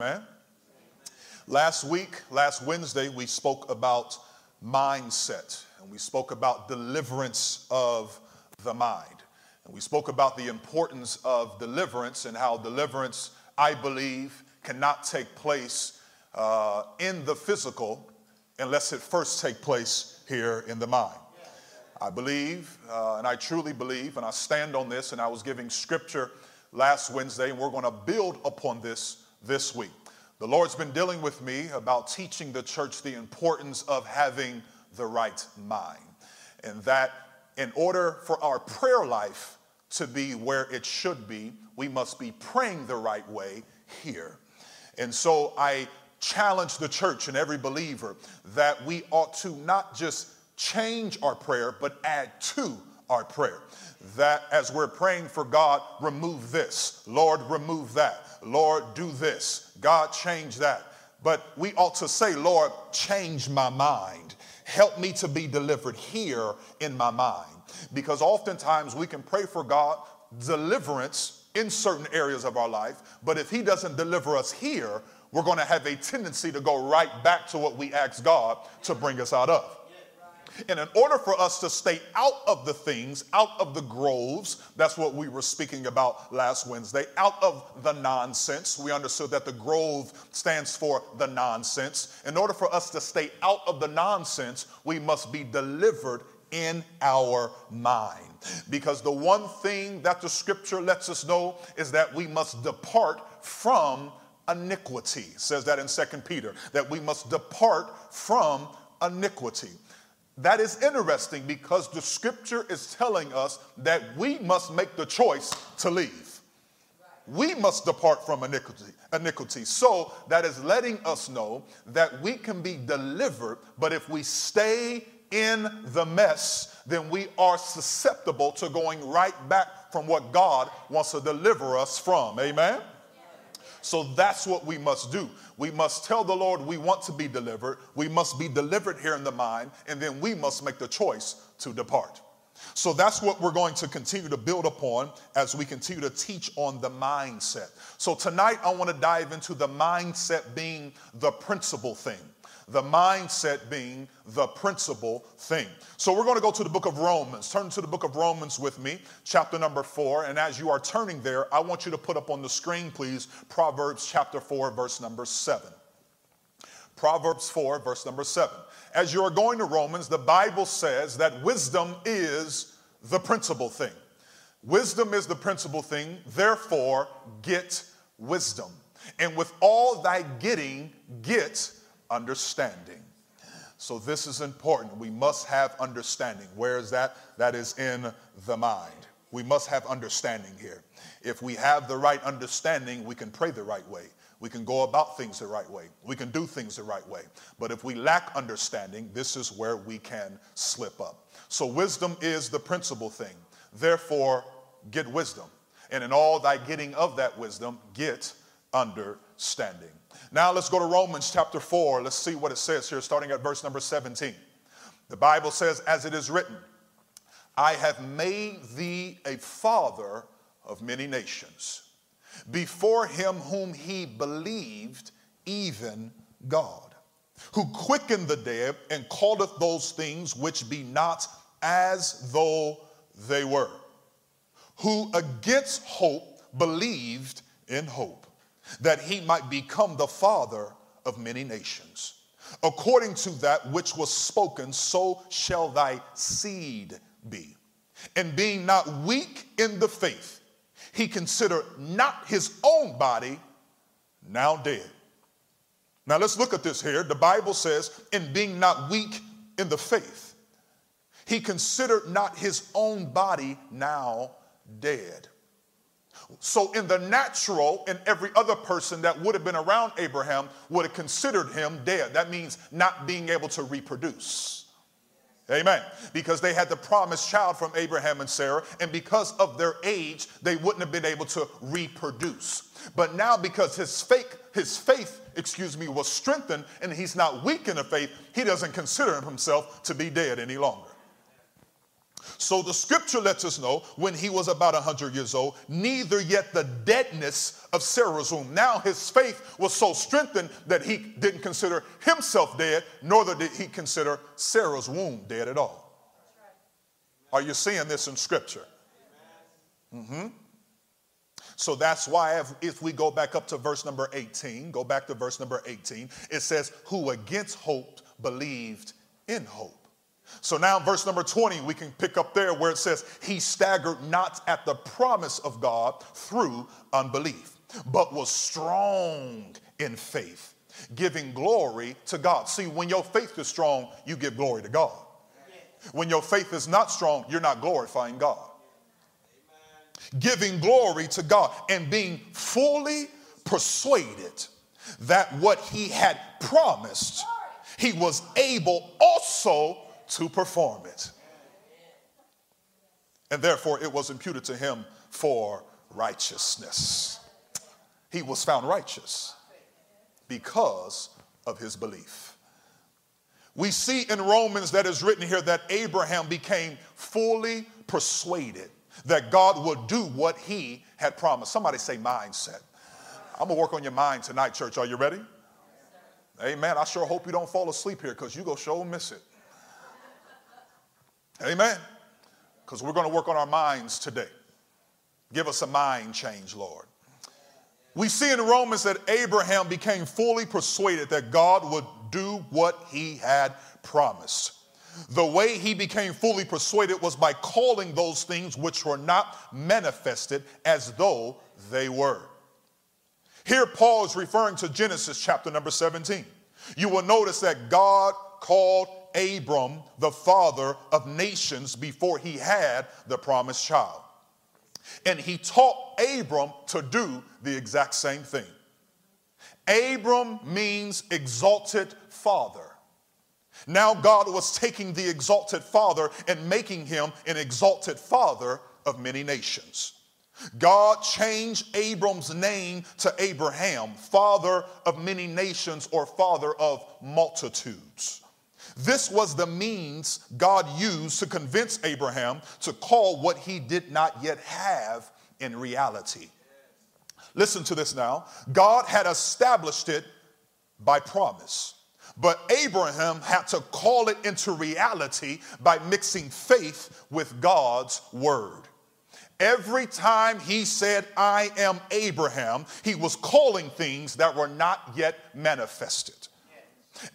Man. Last week, last Wednesday, we spoke about mindset and we spoke about deliverance of the mind. And we spoke about the importance of deliverance and how deliverance, I believe, cannot take place uh, in the physical unless it first take place here in the mind. I believe, uh, and I truly believe, and I stand on this, and I was giving scripture last Wednesday, and we're going to build upon this this week. The Lord's been dealing with me about teaching the church the importance of having the right mind. And that in order for our prayer life to be where it should be, we must be praying the right way here. And so I challenge the church and every believer that we ought to not just change our prayer, but add to our prayer. That as we're praying for God, remove this, Lord, remove that. Lord, do this. God, change that. But we ought to say, Lord, change my mind. Help me to be delivered here in my mind. Because oftentimes we can pray for God deliverance in certain areas of our life, but if He doesn't deliver us here, we're going to have a tendency to go right back to what we asked God to bring us out of. And in order for us to stay out of the things, out of the groves, that's what we were speaking about last Wednesday, out of the nonsense. We understood that the grove stands for the nonsense. In order for us to stay out of the nonsense, we must be delivered in our mind. Because the one thing that the scripture lets us know is that we must depart from iniquity. It says that in Second Peter, that we must depart from iniquity. That is interesting because the scripture is telling us that we must make the choice to leave. We must depart from iniquity, iniquity. So that is letting us know that we can be delivered, but if we stay in the mess, then we are susceptible to going right back from what God wants to deliver us from. Amen? So that's what we must do. We must tell the Lord we want to be delivered. We must be delivered here in the mind, and then we must make the choice to depart. So that's what we're going to continue to build upon as we continue to teach on the mindset. So tonight, I want to dive into the mindset being the principal thing the mindset being the principal thing. So we're going to go to the book of Romans. Turn to the book of Romans with me, chapter number four. And as you are turning there, I want you to put up on the screen, please, Proverbs chapter four, verse number seven. Proverbs 4, verse number 7. As you are going to Romans, the Bible says that wisdom is the principal thing. Wisdom is the principal thing, therefore, get wisdom. And with all thy getting, get understanding. So, this is important. We must have understanding. Where is that? That is in the mind. We must have understanding here. If we have the right understanding, we can pray the right way. We can go about things the right way. We can do things the right way. But if we lack understanding, this is where we can slip up. So, wisdom is the principal thing. Therefore, get wisdom. And in all thy getting of that wisdom, get understanding. Now let's go to Romans chapter 4. Let's see what it says here, starting at verse number 17. The Bible says, As it is written, I have made thee a father of many nations, before him whom he believed, even God, who quickened the dead and calleth those things which be not as though they were, who against hope believed in hope that he might become the father of many nations. According to that which was spoken, so shall thy seed be. And being not weak in the faith, he considered not his own body now dead. Now let's look at this here. The Bible says, in being not weak in the faith, he considered not his own body now dead. So, in the natural, and every other person that would have been around Abraham would have considered him dead. That means not being able to reproduce. Amen. Because they had the promised child from Abraham and Sarah, and because of their age, they wouldn't have been able to reproduce. But now, because his faith, his faith, excuse me, was strengthened, and he's not weak in the faith, he doesn't consider himself to be dead any longer. So the scripture lets us know when he was about 100 years old, neither yet the deadness of Sarah's womb. Now his faith was so strengthened that he didn't consider himself dead, nor did he consider Sarah's womb dead at all. Are you seeing this in scripture? Mm-hmm. So that's why if, if, we go back up to verse number 18, go back to verse number 18, it says, who against hope believed in hope. So now, verse number 20, we can pick up there where it says, He staggered not at the promise of God through unbelief, but was strong in faith, giving glory to God. See, when your faith is strong, you give glory to God. When your faith is not strong, you're not glorifying God. Giving glory to God and being fully persuaded that what he had promised, he was able also to perform it. And therefore, it was imputed to him for righteousness. He was found righteous because of his belief. We see in Romans that is written here that Abraham became fully persuaded that God would do what he had promised. Somebody say mindset. I'm gonna work on your mind tonight, church. Are you ready? Amen. I sure hope you don't fall asleep here because you go sure miss it. Amen. Because we're going to work on our minds today. Give us a mind change, Lord. We see in Romans that Abraham became fully persuaded that God would do what he had promised. The way he became fully persuaded was by calling those things which were not manifested as though they were. Here, Paul is referring to Genesis chapter number 17. You will notice that God called Abram the father of nations before he had the promised child. And he taught Abram to do the exact same thing. Abram means exalted father. Now God was taking the exalted father and making him an exalted father of many nations. God changed Abram's name to Abraham, father of many nations or father of multitudes. This was the means God used to convince Abraham to call what he did not yet have in reality. Listen to this now. God had established it by promise, but Abraham had to call it into reality by mixing faith with God's word. Every time he said, I am Abraham, he was calling things that were not yet manifested.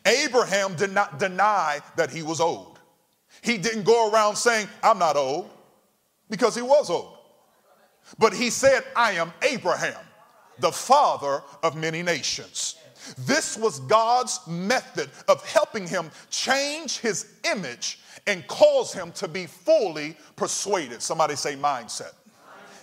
Abraham did not deny that he was old. He didn't go around saying, I'm not old, because he was old. But he said, I am Abraham, the father of many nations. This was God's method of helping him change his image and cause him to be fully persuaded. Somebody say mindset.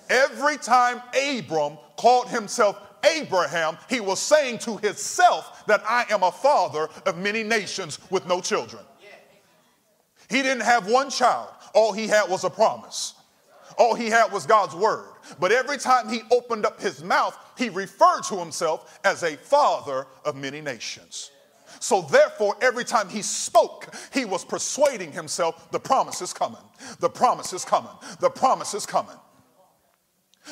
Every time Abram called himself Abraham, he was saying to himself that I am a father of many nations with no children. He didn't have one child, all he had was a promise. All he had was God's word. But every time he opened up his mouth, he referred to himself as a father of many nations. So, therefore, every time he spoke, he was persuading himself the promise is coming, the promise is coming, the promise is coming.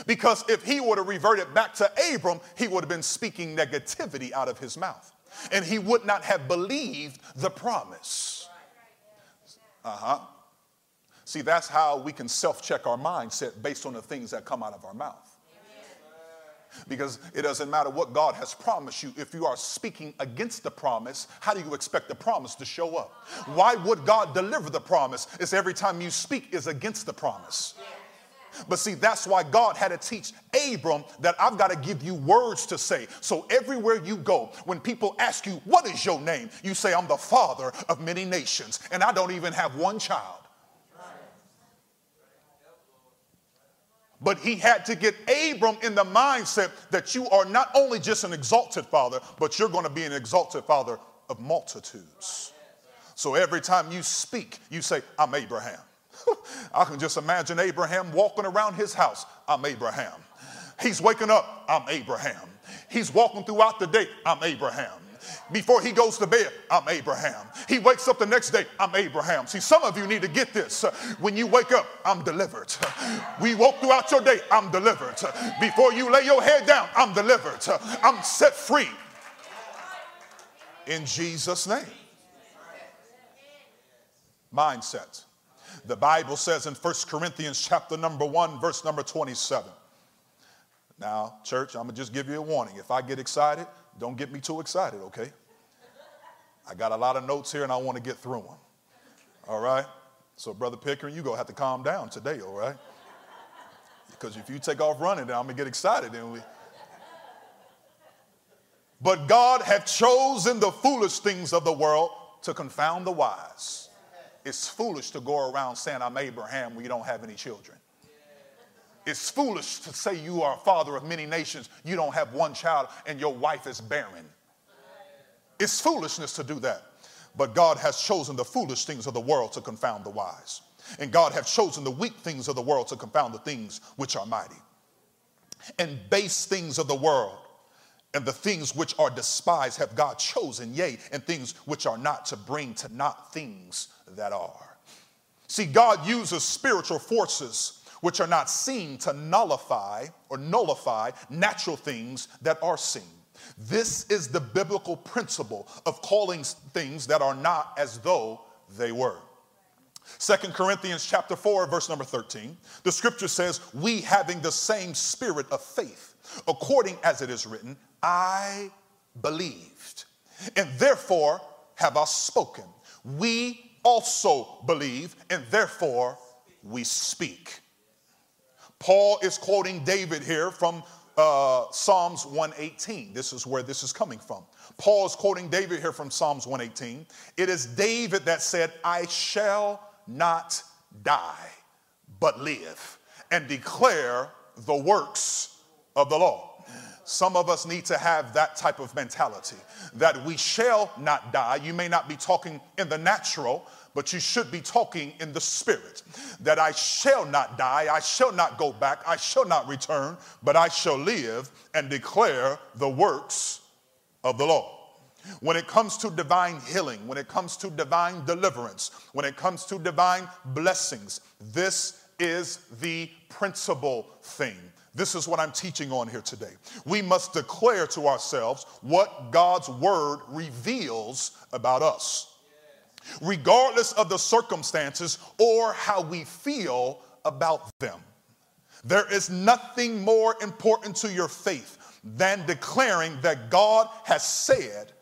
Because if he would have reverted back to Abram, he would have been speaking negativity out of his mouth. And he would not have believed the promise. Uh huh. See, that's how we can self check our mindset based on the things that come out of our mouth. Because it doesn't matter what God has promised you. If you are speaking against the promise, how do you expect the promise to show up? Why would God deliver the promise? It's every time you speak is against the promise. But see, that's why God had to teach Abram that I've got to give you words to say. So everywhere you go, when people ask you, What is your name? you say, I'm the father of many nations, and I don't even have one child. But he had to get Abram in the mindset that you are not only just an exalted father, but you're going to be an exalted father of multitudes. So every time you speak, you say, I'm Abraham. I can just imagine Abraham walking around his house. I'm Abraham. He's waking up. I'm Abraham. He's walking throughout the day. I'm Abraham. Before he goes to bed, I'm Abraham. He wakes up the next day, I'm Abraham. See, some of you need to get this. When you wake up, I'm delivered. We woke throughout your day, I'm delivered. Before you lay your head down, I'm delivered. I'm set free. In Jesus' name. Mindset. The Bible says in 1 Corinthians chapter number 1, verse number 27. Now, church, I'm going to just give you a warning. If I get excited, don't get me too excited, okay? I got a lot of notes here and I want to get through them. All right? So, Brother Pickering, you're going to have to calm down today, all right? Because if you take off running, then I'm going to get excited. Then we. But God hath chosen the foolish things of the world to confound the wise. It's foolish to go around saying, I'm Abraham when you don't have any children. It's foolish to say you are a father of many nations, you don't have one child, and your wife is barren. It's foolishness to do that. But God has chosen the foolish things of the world to confound the wise. And God has chosen the weak things of the world to confound the things which are mighty. And base things of the world and the things which are despised have God chosen, yea, and things which are not to bring to naught things that are. See, God uses spiritual forces which are not seen to nullify or nullify natural things that are seen. This is the biblical principle of calling things that are not as though they were. Second Corinthians chapter 4 verse number 13. The scripture says, "We having the same spirit of faith, according as it is written, I believed, and therefore have I spoken. We also believe, and therefore we speak." Paul is quoting David here from uh, Psalms 118. This is where this is coming from. Paul is quoting David here from Psalms 118. It is David that said, I shall not die, but live and declare the works of the law. Some of us need to have that type of mentality that we shall not die. You may not be talking in the natural, but you should be talking in the spirit that I shall not die, I shall not go back, I shall not return, but I shall live and declare the works of the Lord. When it comes to divine healing, when it comes to divine deliverance, when it comes to divine blessings, this is the principal thing. This is what I'm teaching on here today. We must declare to ourselves what God's word reveals about us regardless of the circumstances or how we feel about them. There is nothing more important to your faith than declaring that God has said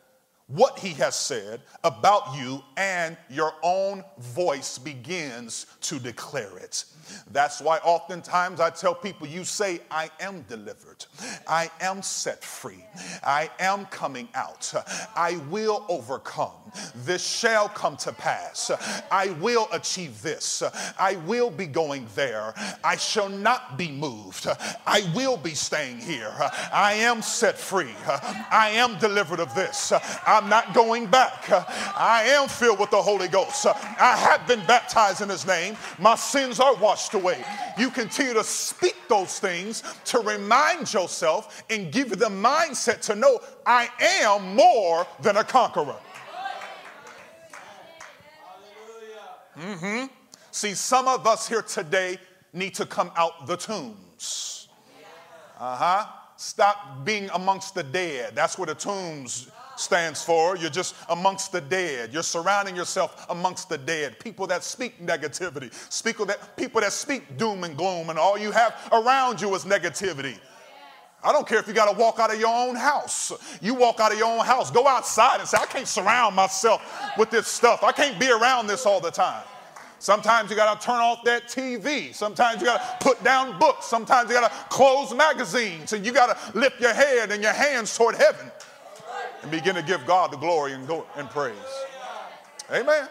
what he has said about you, and your own voice begins to declare it. That's why oftentimes I tell people, you say, I am delivered, I am set free, I am coming out, I will overcome, this shall come to pass, I will achieve this, I will be going there, I shall not be moved, I will be staying here, I am set free, I am delivered of this, I'm not going back, I am filled with the Holy Ghost, I have been baptized in His name, my sins are washed washed away. You continue to speak those things to remind yourself and give you the mindset to know I am more than a conqueror. Mm-hmm. See, some of us here today need to come out the tombs. Uh huh. Stop being amongst the dead. That's where the tombs stands for. You're just amongst the dead. You're surrounding yourself amongst the dead. People that speak negativity, people that, people that speak doom and gloom, and all you have around you is negativity. I don't care if you got to walk out of your own house. You walk out of your own house, go outside and say, I can't surround myself with this stuff. I can't be around this all the time. Sometimes you got to turn off that TV. Sometimes you got to put down books. Sometimes you got to close magazines and you got to lift your head and your hands toward heaven and begin to give God the glory and, go, and praise. Amen.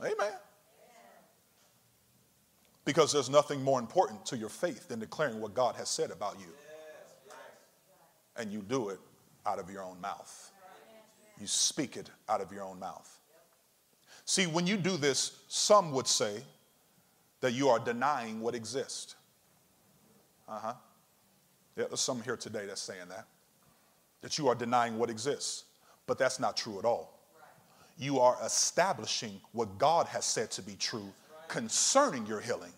Amen. Because there's nothing more important to your faith than declaring what God has said about you. And you do it out of your own mouth. You speak it out of your own mouth. See, when you do this, some would say that you are denying what exists. Uh huh. Yeah, there's some here today that's saying that that you are denying what exists. But that's not true at all. You are establishing what God has said to be true concerning your healing,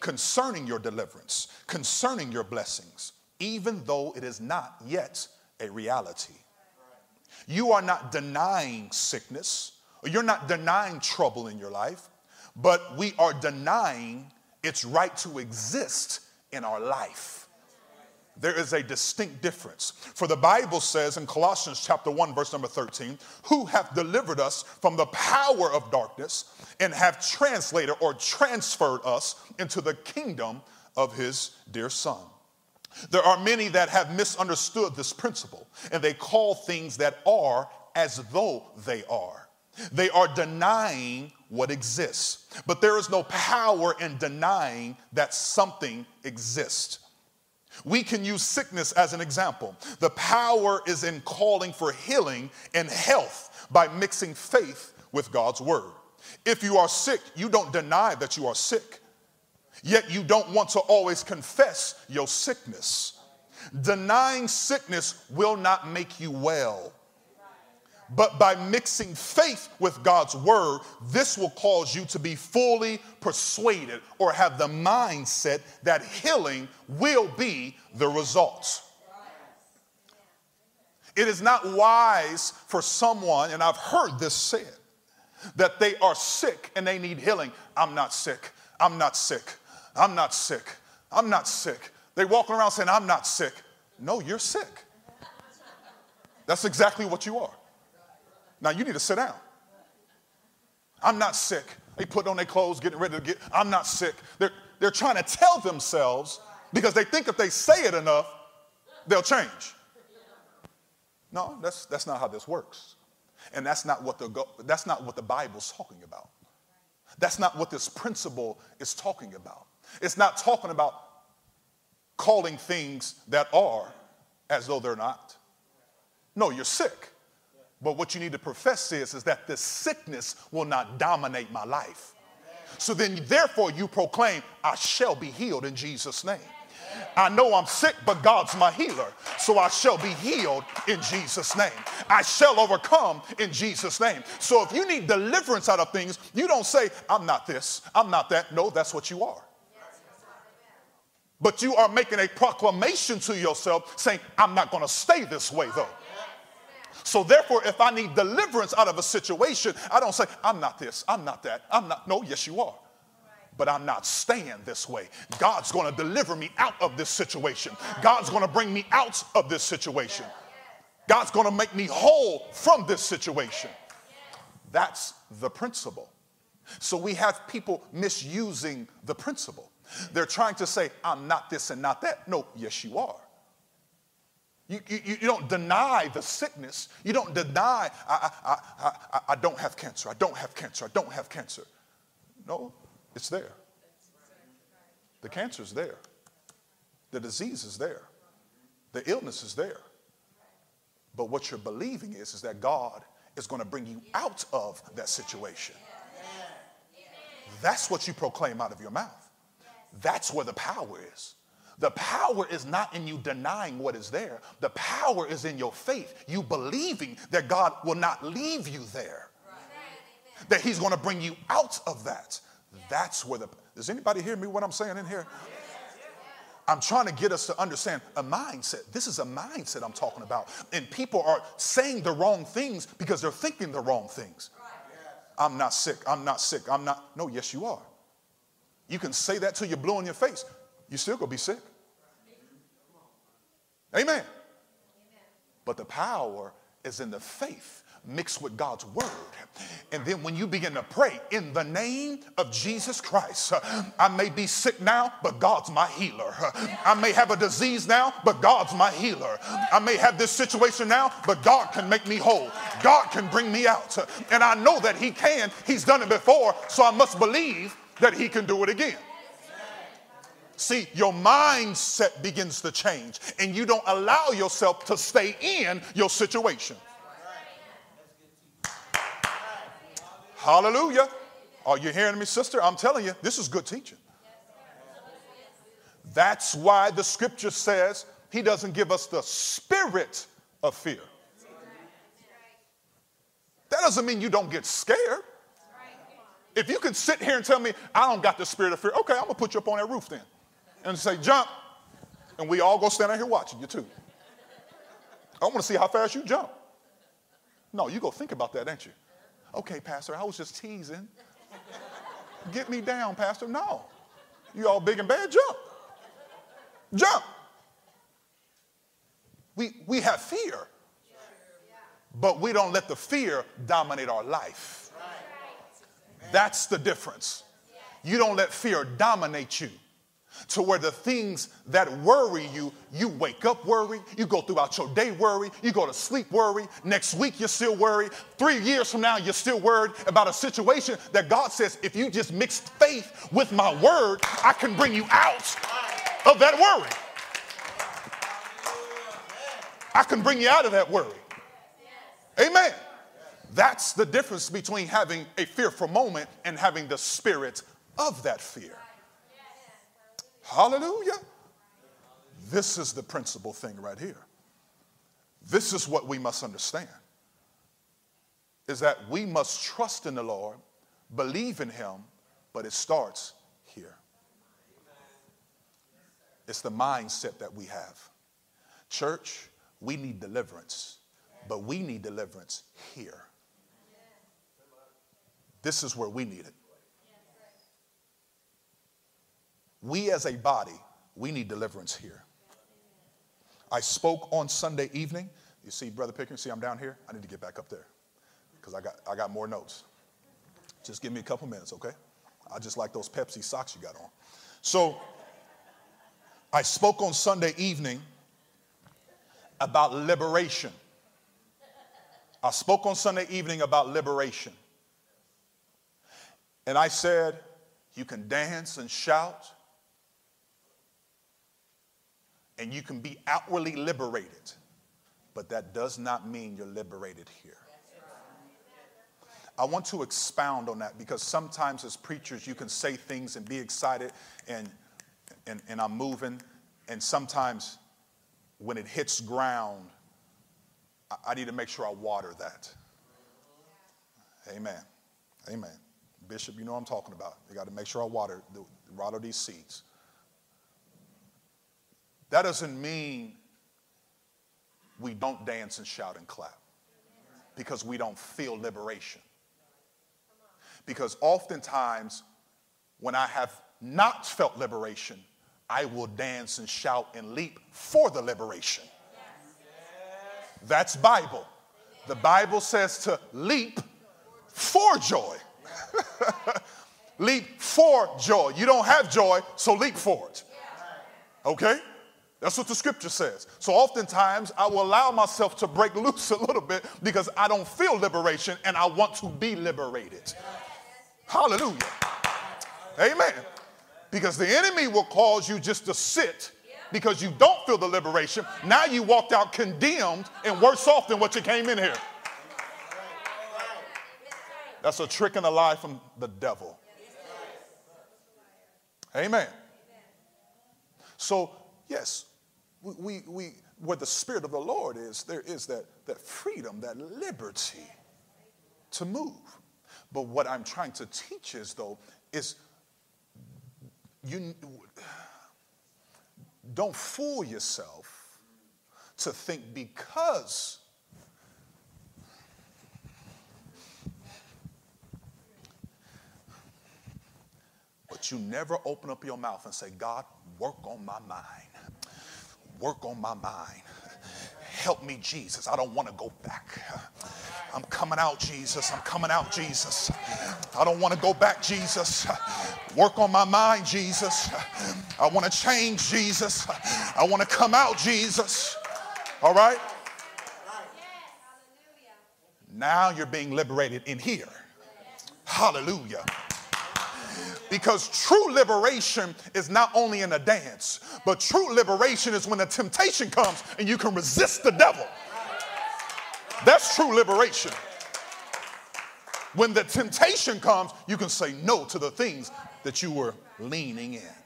concerning your deliverance, concerning your blessings, even though it is not yet a reality. You are not denying sickness, or you're not denying trouble in your life, but we are denying its right to exist in our life. There is a distinct difference. For the Bible says in Colossians chapter 1 verse number 13, who hath delivered us from the power of darkness and have translated or transferred us into the kingdom of his dear son. There are many that have misunderstood this principle and they call things that are as though they are. They are denying what exists. But there is no power in denying that something exists. We can use sickness as an example. The power is in calling for healing and health by mixing faith with God's word. If you are sick, you don't deny that you are sick, yet you don't want to always confess your sickness. Denying sickness will not make you well. But by mixing faith with God's word, this will cause you to be fully persuaded or have the mindset that healing will be the result. It is not wise for someone, and I've heard this said, that they are sick and they need healing. I'm not sick. I'm not sick. I'm not sick. I'm not sick. They walk around saying, I'm not sick. No, you're sick. That's exactly what you are. Now you need to sit down. I'm not sick. They put on their clothes, getting ready to get, I'm not sick. They're, they're trying to tell themselves because they think if they say it enough, they'll change. No, that's, that's not how this works. And that's not, what the, that's not what the Bible's talking about. That's not what this principle is talking about. It's not talking about calling things that are as though they're not. No, you're sick. But what you need to profess is, is that this sickness will not dominate my life. So then, therefore, you proclaim, I shall be healed in Jesus' name. I know I'm sick, but God's my healer. So I shall be healed in Jesus' name. I shall overcome in Jesus' name. So if you need deliverance out of things, you don't say, I'm not this, I'm not that. No, that's what you are. But you are making a proclamation to yourself saying, I'm not going to stay this way though. So therefore, if I need deliverance out of a situation, I don't say, I'm not this, I'm not that, I'm not. No, yes, you are. But I'm not staying this way. God's to deliver me out of this situation. God's to bring me out of this situation. God's to make me whole from this situation. That's the principle. So we have people misusing the principle. They're trying to say, I'm not this and not that. No, yes, you are. You, you, you, don't deny the sickness. You don't deny, I, I, I, I don't have cancer. I don't have cancer. I don't have cancer. No, it's there. The cancer is there. The disease is there. The illness is there. But what you're believing is, is that God is going to bring you out of that situation. That's what you proclaim out of your mouth. That's where the power is. The power is not in you denying what is there. The power is in your faith, you believing that God will not leave you there, right. that He's going to bring you out of that. That's where the. Does anybody hear me what I'm saying in here? I'm trying to get us to understand a mindset. This is a mindset I'm talking about. And people are saying the wrong things because they're thinking the wrong things. I'm not sick. I'm not sick. I'm not. No, yes, you are. You can say that till you're blue in your face you still gonna be sick. Amen. Amen. But the power is in the faith mixed with God's word. And then when you begin to pray in the name of Jesus Christ, uh, I may be sick now, but God's my healer. I may have a disease now, but God's my healer. I may have this situation now, but God can make me whole. God can bring me out. And I know that He can. He's done it before, so I must believe that He can do it again. See, your mindset begins to change and you don't allow yourself to stay in your situation. Hallelujah. Are you hearing me, sister? I'm telling you, this is good teaching. That's why the scripture says he doesn't give us the spirit of fear. That doesn't mean you don't get scared. If you can sit here and tell me, I don't got the spirit of fear, okay, I'm gonna put you up on that roof then. And say, jump. And we all go stand out here watching you too. I wanna see how fast you jump. No, you go think about that, ain't you? Okay, Pastor, I was just teasing. Get me down, Pastor. No. You all big and bad, jump. Jump. We, we have fear, but we don't let the fear dominate our life. That's the difference. You don't let fear dominate you to where the things that worry you, you wake up worry, you go throughout your day worry, you go to sleep worry, next week you're still worried, three years from now you're still worried about a situation that God says, if you just mix faith with my word, I can bring you out of that worry. I can bring you out of that worry. Amen. That's the difference between having a fearful moment and having the spirit of that fear. Hallelujah. This is the principal thing right here. This is what we must understand is that we must trust in the Lord, believe in him, but it starts here. It's the mindset that we have. Church, we need deliverance, but we need deliverance here. This is where we need it. We as a body, we need deliverance here. I spoke on Sunday evening. You see, Brother Pickering, see I'm down here? I need to get back up there because I got, I got more notes. Just give me a couple minutes, okay? I just like those Pepsi socks you got on. So I spoke on Sunday evening about liberation. I spoke on Sunday evening about liberation. And I said, you can dance and shout, and you can be outwardly liberated, but that does not mean you're liberated here. I want to expound on that because sometimes as preachers, you can say things and be excited and, and, and I'm moving, and sometimes when it hits ground, I need to make sure I water that. Amen. Amen. Bishop, you know what I'm talking about. You got to make sure I water, the, water these seeds. That doesn't mean we don't dance and shout and clap because we don't feel liberation. Because oftentimes, when I have not felt liberation, I will dance and shout and leap for the liberation. That's Bible. The Bible says to leap for joy. leap for joy. You don't have joy, so leap for it. Okay? That's what the scripture says. So oftentimes I will allow myself to break loose a little bit because I don't feel liberation and I want to be liberated. Hallelujah. Amen. Because the enemy will cause you just to sit because you don't feel the liberation. Now you walked out condemned and worse off than what you came in here. That's a trick and a lie from the devil. Amen. So, yes, we, we, where the Spirit of the Lord is, there is that, that freedom, that liberty to move. But what I'm trying to teach is, though, is you don't fool yourself to think because but you never open up your mouth and say, God, work on my mind. Work on my mind. Help me, Jesus. I don't want to go back. I'm coming out, Jesus. I'm coming out, Jesus. I don't want to go back, Jesus. Work on my mind, Jesus. I want to change, Jesus. I want to come out, Jesus. All right? Now you're being liberated in here. Hallelujah. Because true liberation is not only in a dance, but true liberation is when a temptation comes and you can resist the devil. That's true liberation. When the temptation comes, you can say no to the things that you were leaning in.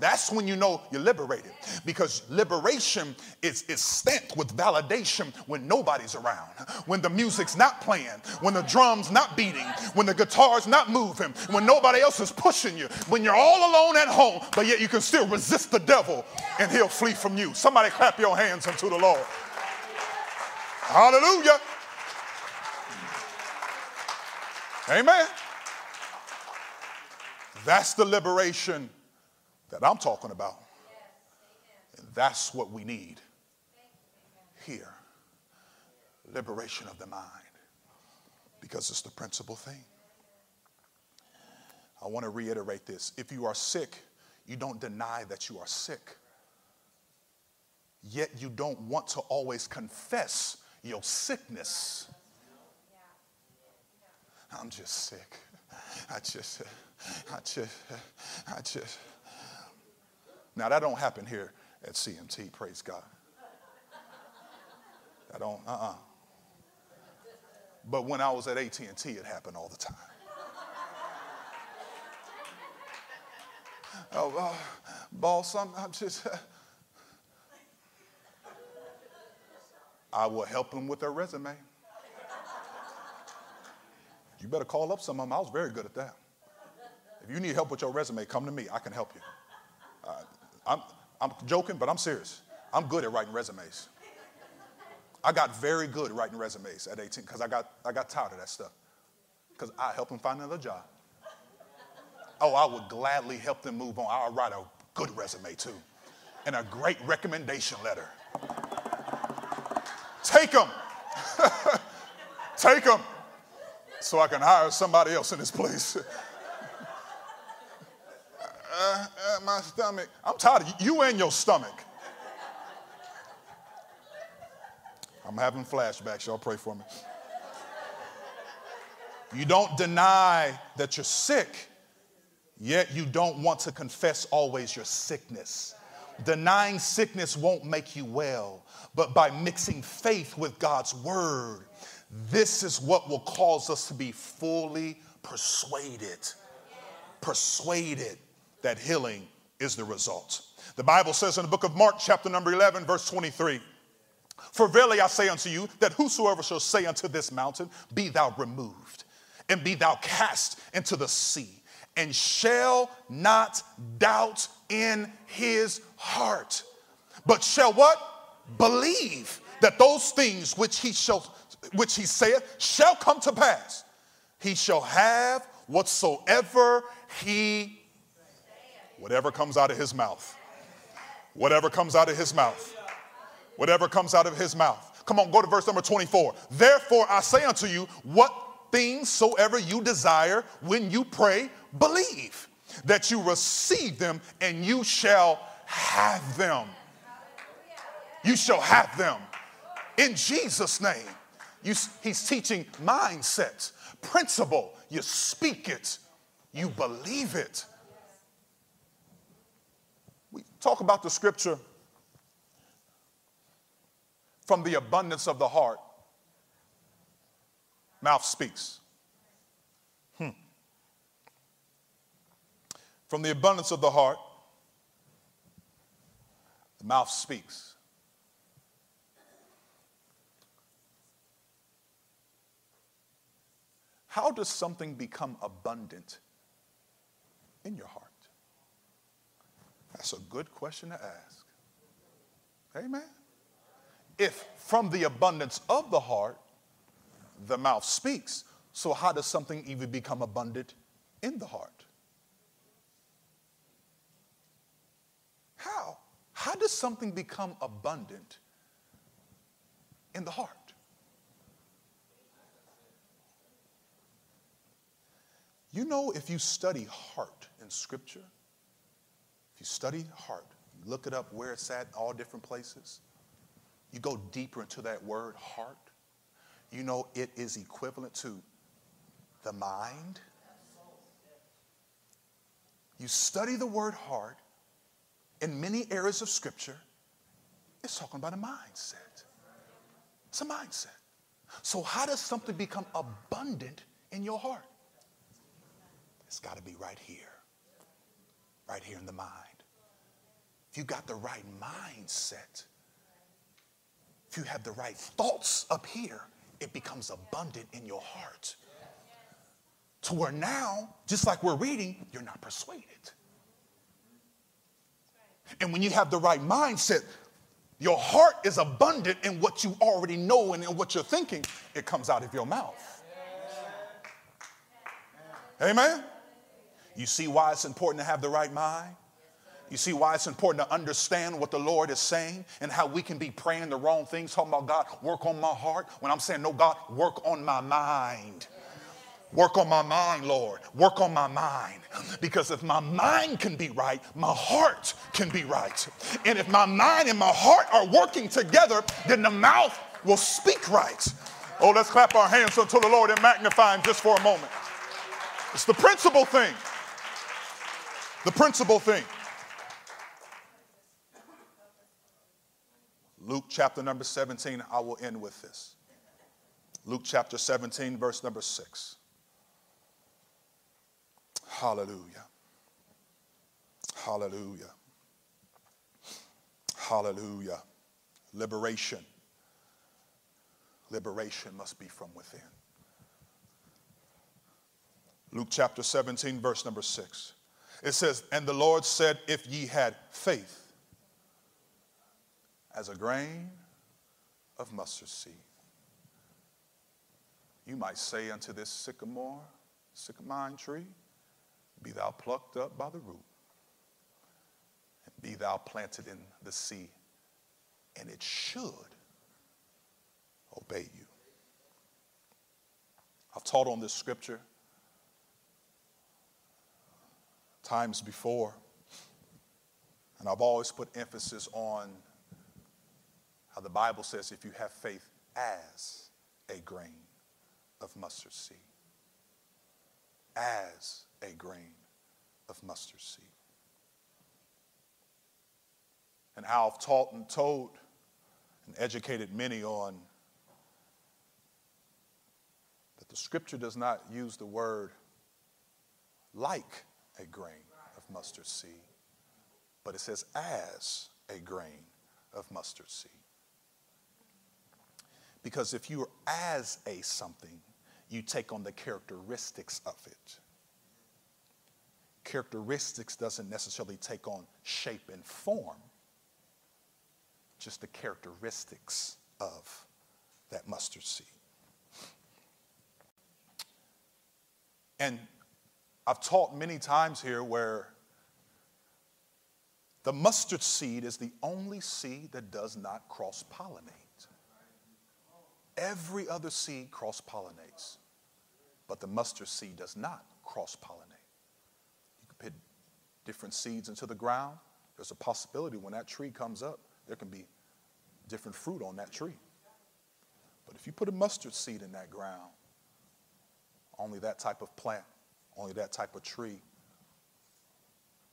That's when you know you're liberated. Because liberation is, is stamped with validation when nobody's around, when the music's not playing, when the drum's not beating, when the guitar's not moving, when nobody else is pushing you, when you're all alone at home, but yet you can still resist the devil and he'll flee from you. Somebody clap your hands unto the Lord. Hallelujah. Amen. That's the liberation that I'm talking about. And that's what we need here liberation of the mind, because it's the principal thing. I want to reiterate this. If you are sick, you don't deny that you are sick. Yet you don't want to always confess your sickness. I'm just sick. I just, I just, I just. Now that don't happen here at CMT, praise God. I don't, uh-uh. But when I was at AT&T, it happened all the time. oh, uh, boss, I'm, I'm just. I will help them with their resume. You better call up some of them. I was very good at that. If you need help with your resume, come to me. I can help you. Uh, I'm, I'm joking, but I'm serious. I'm good at writing resumes. I got very good at writing resumes at 18 because I got, I got tired of that stuff. Because I help them find another job. Oh, I would gladly help them move on. I'll write a good resume too, and a great recommendation letter. Take them. Take them so I can hire somebody else in this place. uh, uh, my stomach. I'm tired of you, you and your stomach. I'm having flashbacks. Y'all pray for me. You don't deny that you're sick, yet you don't want to confess always your sickness. Denying sickness won't make you well, but by mixing faith with God's word, this is what will cause us to be fully persuaded. Persuaded that healing is the result. The Bible says in the book of Mark, chapter number 11, verse 23 For verily I say unto you, that whosoever shall say unto this mountain, Be thou removed, and be thou cast into the sea, and shall not doubt in his heart, but shall what? Believe that those things which he shall which he saith shall come to pass. He shall have whatsoever he Whatever comes out of his mouth. Whatever comes out of his mouth. Whatever comes out of his mouth. Come on, go to verse number 24. Therefore I say unto you, what things soever you desire when you pray, believe that you receive them and you shall have them. You shall have them. In Jesus' name. You, he's teaching mindsets, principle. You speak it, you believe it talk about the scripture from the abundance of the heart, mouth speaks. Hmm. From the abundance of the heart, the mouth speaks. How does something become abundant in your heart? That's a good question to ask. Amen. If from the abundance of the heart, the mouth speaks, so how does something even become abundant in the heart? How? How does something become abundant in the heart? You know, if you study heart in Scripture, you study heart, you look it up where it's at, all different places, you go deeper into that word heart, you know it is equivalent to the mind. You study the word heart in many areas of Scripture, it's talking about a mindset. It's a mindset. So, how does something become abundant in your heart? It's got to be right here, right here in the mind. If you got the right mindset, if you have the right thoughts up here, it becomes abundant in your heart. To where now, just like we're reading, you're not persuaded. And when you have the right mindset, your heart is abundant in what you already know and in what you're thinking, it comes out of your mouth. Amen? You see why it's important to have the right mind? You see why it's important to understand what the Lord is saying and how we can be praying the wrong things, talking about God, work on my heart, when I'm saying, no, God, work on my mind. Work on my mind, Lord. Work on my mind. Because if my mind can be right, my heart can be right. And if my mind and my heart are working together, then the mouth will speak right. Oh, let's clap our hands unto the Lord and magnify Him just for a moment. It's the principal thing. The principal thing. Luke chapter number 17, I will end with this. Luke chapter 17, verse number 6. Hallelujah. Hallelujah. Hallelujah. Liberation. Liberation must be from within. Luke chapter 17, verse number 6. It says, And the Lord said, If ye had faith as a grain of mustard seed, you might say unto this sycamore, sycamine tree, be thou plucked up by the root, and be thou planted in the sea, and it should obey you. I've taught on this scripture times before, and I've always put emphasis on how the Bible says if you have faith as a grain of mustard seed, as a grain of mustard seed. And I've taught and told and educated many on that the scripture does not use the word like a grain of mustard seed, but it says as a grain of mustard seed. Because if you're as a something, you take on the characteristics of it. Characteristics doesn't necessarily take on shape and form, just the characteristics of that mustard seed. And I've taught many times here where the mustard seed is the only seed that does not cross pollinate. Every other seed cross pollinates, but the mustard seed does not cross pollinate. You can put different seeds into the ground. There's a possibility when that tree comes up, there can be different fruit on that tree. But if you put a mustard seed in that ground, only that type of plant, only that type of tree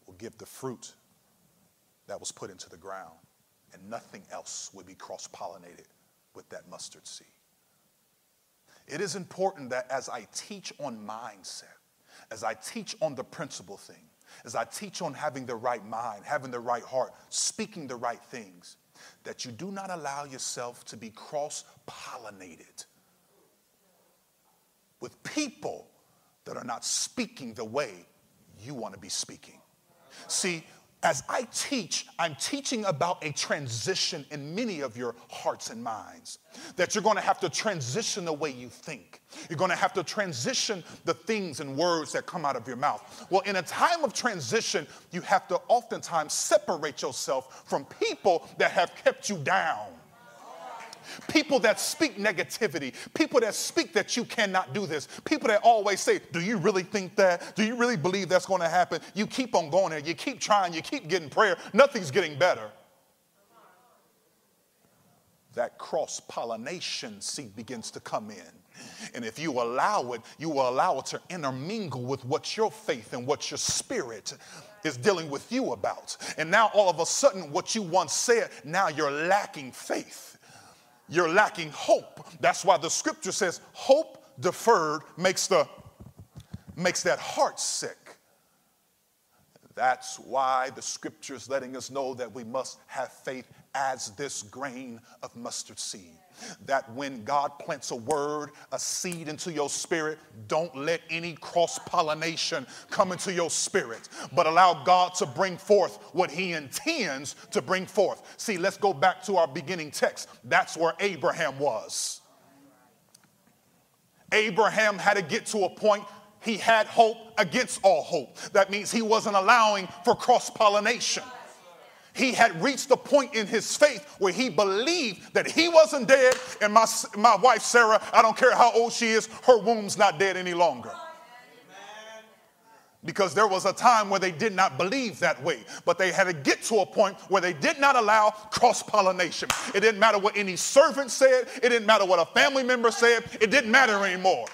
will give the fruit that was put into the ground, and nothing else will be cross pollinated with that mustard seed. It is important that as I teach on mindset, as I teach on the principal thing, as I teach on having the right mind, having the right heart, speaking the right things, that you do not allow yourself to be cross pollinated with people that are not speaking the way you want to be speaking. See, as I teach, I'm teaching about a transition in many of your hearts and minds. That you're to have to transition the way you think. You're to have to transition the things and words that come out of your mouth. Well, in a time of transition, you have to oftentimes separate yourself from people that have kept you down people that speak negativity, people that speak that you cannot do this, people that always say, Do you really think that? Do you really believe that's going to happen? You keep on going there, you keep trying, you keep getting prayer, nothing's getting better. That cross pollination seed begins to come in. And if you allow it, you will allow it to intermingle with what your faith and what your spirit is dealing with you about. And now all of a sudden, what you once said, now you're lacking faith you're lacking hope. That's why the scripture says hope deferred makes the makes that heart sick. That's why the scripture is letting us know that we must have faith as this grain of mustard seed. That when God plants a word, a seed into your spirit, don't let any cross pollination come into your spirit, but allow God to bring forth what He intends to bring forth. See, let's go back to our beginning text. That's where Abraham was. Abraham had to get to a point he had hope against all hope. That means he wasn't allowing for cross pollination he had reached the point in his faith where he believed that he wasn't dead and my, my wife Sarah, I don't care how old she is, her womb's not dead any longer. Because there was a time where they did not believe that way, but they had to get to a point where they did not allow cross pollination. It didn't matter what any servant said, it didn't matter what a family member said, it didn't matter anymore.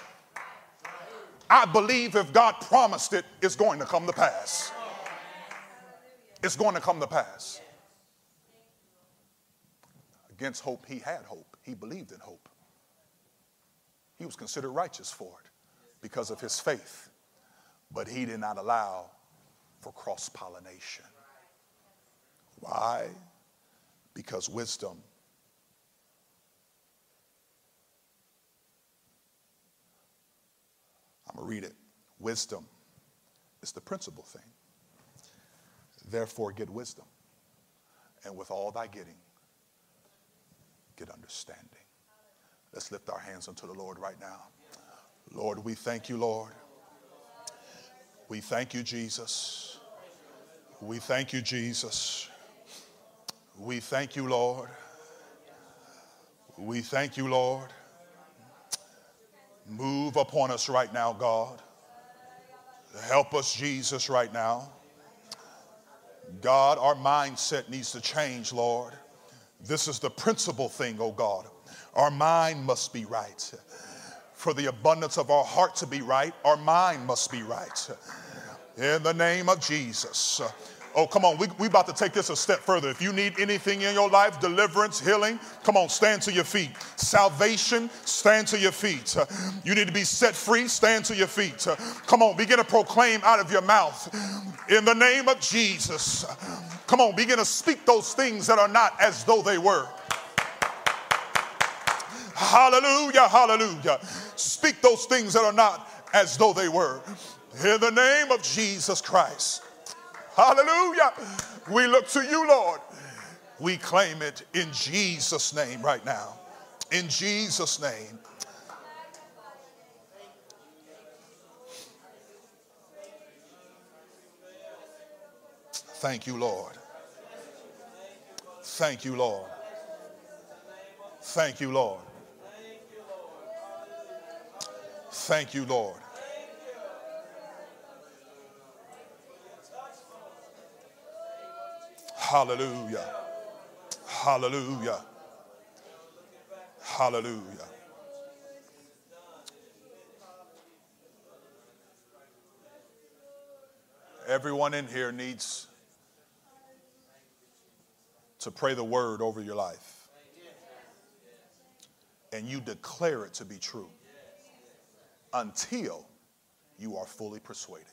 I believe if God promised it, it's going to come to pass. It's going to come to pass. Against hope, he had hope. He believed in hope. He was considered righteous for it because of his faith. But he did not allow for cross pollination. Why? Because wisdom I'm going to read it. Wisdom is the principal thing. Therefore, get wisdom. And with all thy getting, get understanding. Let's lift our hands unto the Lord right now. Lord, we thank you, Lord. We thank you, Jesus. We thank you, Jesus. We thank you, Lord. We thank you, Lord. Move upon us right now, God. Help us, Jesus, right now. God, our mindset needs to change, Lord. This is the principal thing, oh God. Our mind must be right. For the abundance of our heart to be right, our mind must be right. In the name of Jesus. Oh, come on. We, we about to take this a step further. If you need anything in your life, deliverance, healing, come on, stand to your feet. Salvation, stand to your feet. You need to be set free, stand to your feet. Come on, begin to proclaim out of your mouth in the name of Jesus. Come on, begin to speak those things that are not as though they were. Hallelujah, hallelujah. Speak those things that are not as though they were. In the name of Jesus Christ. Hallelujah. We look to you, Lord. We claim it in Jesus' name right now. In Jesus' name. Thank you, Lord. Thank you, Lord. Thank you, Lord. Thank you, Lord. Hallelujah. Hallelujah. Hallelujah. Everyone in here needs to pray the word over your life. And you declare it to be true until you are fully persuaded.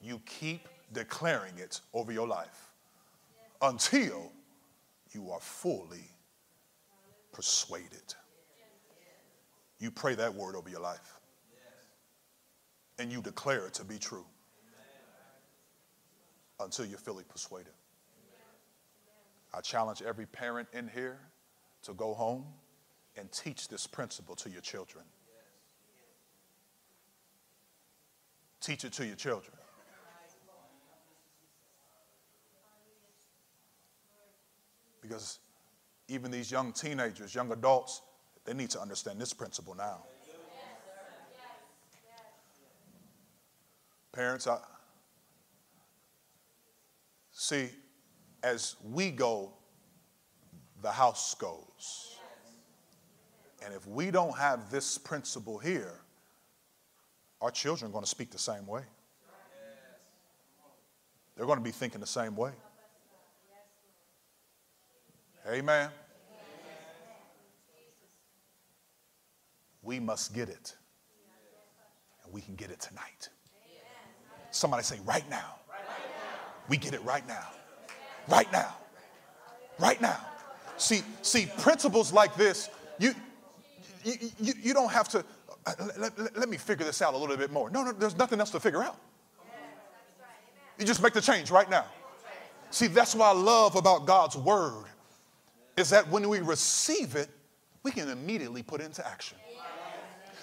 You keep declaring it over your life until you are fully persuaded. You pray that word over your life and you declare it to be true until you're fully persuaded. I challenge every parent in here to go home and teach this principle to your children. Teach it to your children. Because even these young teenagers, young adults, they need to understand this principle now. Parents, I see, as we go, the house goes. And if we don't have this principle here, our children are going to speak the same way. They're going to be thinking the same way. Amen. We must get it. And we can get it tonight. Somebody say, right now. We get it right now. Right now. Right now. See, see, principles like this, you, you, you, don't have to, uh, let, let, let me figure this out a little bit more. No, no, there's nothing else to figure out. You just make the change right now. See, that's what I love about God's word is that when we receive it, we can immediately put it into action.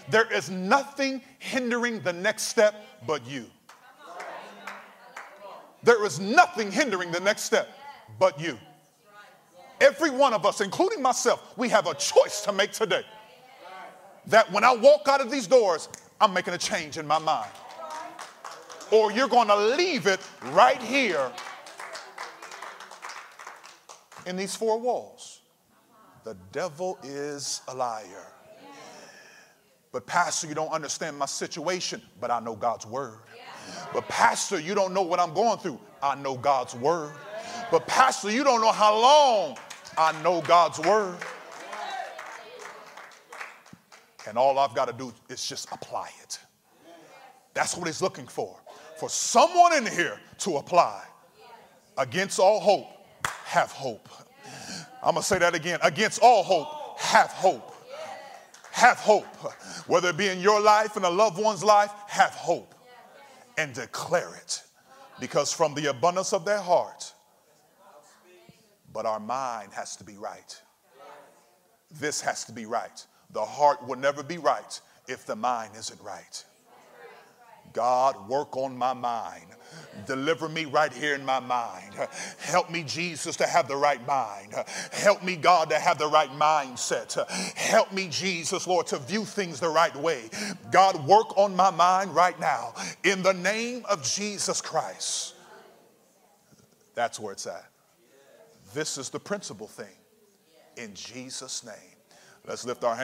There is nothing hindering the next step but you. There is nothing hindering the next step but you. Every one of us, including myself, we have a choice to make today. That when I walk out of these doors, I'm making a change in my mind. Or you're going to leave it right here in these four walls. The devil is a liar. But, Pastor, you don't understand my situation, but I know God's word. But, Pastor, you don't know what I'm going through. I know God's word. But, Pastor, you don't know how long. I know God's word. And all I've got to do is just apply it. That's what he's looking for. For someone in here to apply. Against all hope, have hope. I'm going to say that again. Against all hope, have hope. Have hope. Whether it be in your life and a loved one's life, have hope and declare it. Because from the abundance of their heart, but our mind has to be right. This has to be right. The heart will never be right if the mind isn't right. God, work on my mind. Deliver me right here in my mind. Help me, Jesus, to have the right mind. Help me, God, to have the right mindset. Help me, Jesus, Lord, to view things the right way. God, work on my mind right now in the name of Jesus Christ. That's where it's at. This is the principal thing in Jesus' name. Let's lift our hands.